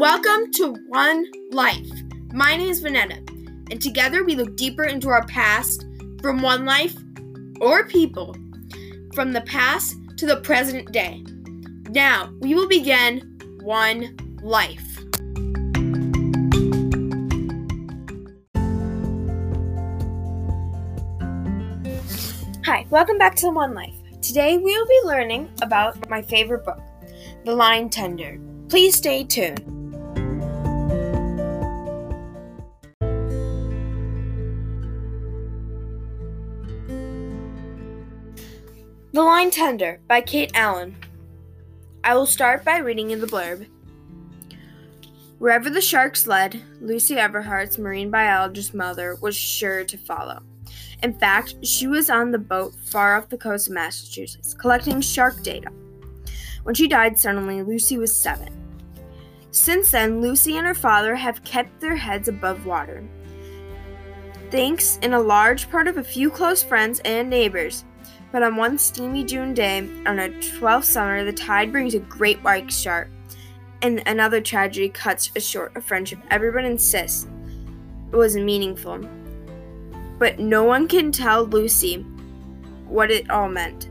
Welcome to One Life. My name is Vinetta, and together we look deeper into our past from one life or people, from the past to the present day. Now, we will begin One Life. Hi, welcome back to One Life. Today we will be learning about my favorite book, The Line Tender. Please stay tuned. The Line Tender by Kate Allen. I will start by reading in the blurb. Wherever the sharks led, Lucy Everhart's marine biologist mother was sure to follow. In fact, she was on the boat far off the coast of Massachusetts, collecting shark data. When she died suddenly, Lucy was seven. Since then, Lucy and her father have kept their heads above water. Thanks in a large part of a few close friends and neighbors, but on one steamy June day, on a 12th summer, the tide brings a great white shark, and another tragedy cuts short a friendship everyone insists it was meaningful. But no one can tell Lucy what it all meant.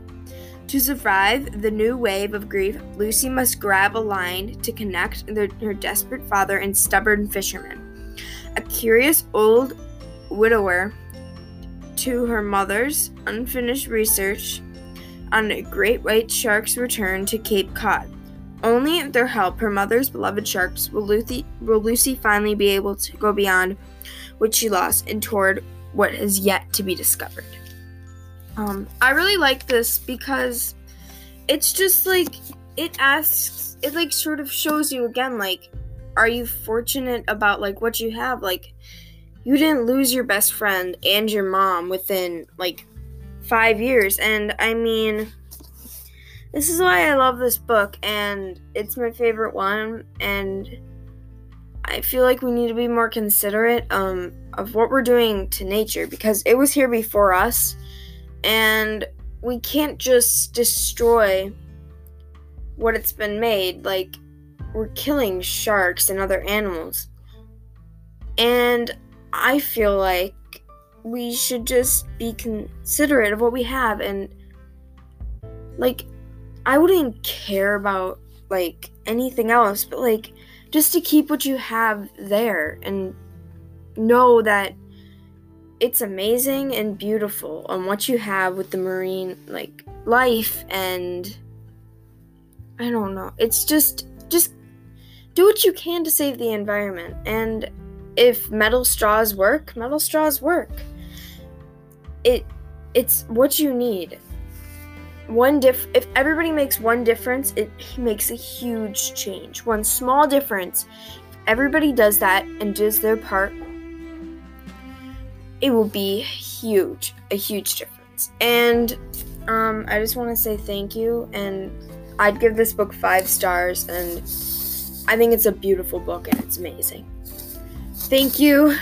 To survive the new wave of grief, Lucy must grab a line to connect her desperate father and stubborn fisherman. A curious old widower to her mother's unfinished research on a great white shark's return to Cape Cod. Only with their help, her mother's beloved sharks, will Lucy, will Lucy finally be able to go beyond what she lost and toward what is yet to be discovered. Um, I really like this because it's just like it asks, it like sort of shows you again, like, are you fortunate about like what you have? Like, you didn't lose your best friend and your mom within like five years. And I mean, this is why I love this book, and it's my favorite one. And I feel like we need to be more considerate um, of what we're doing to nature because it was here before us, and we can't just destroy what it's been made. Like, we're killing sharks and other animals. And I feel like we should just be considerate of what we have and like I wouldn't care about like anything else, but like just to keep what you have there and know that it's amazing and beautiful on what you have with the marine like life and I don't know. It's just just do what you can to save the environment and if metal straws work, metal straws work. It it's what you need. One diff if everybody makes one difference, it makes a huge change. One small difference. If everybody does that and does their part, it will be huge, a huge difference. And um, I just want to say thank you and I'd give this book 5 stars and I think it's a beautiful book and it's amazing. Thank you.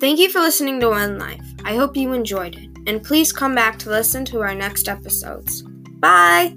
Thank you for listening to One Life. I hope you enjoyed it, and please come back to listen to our next episodes. Bye!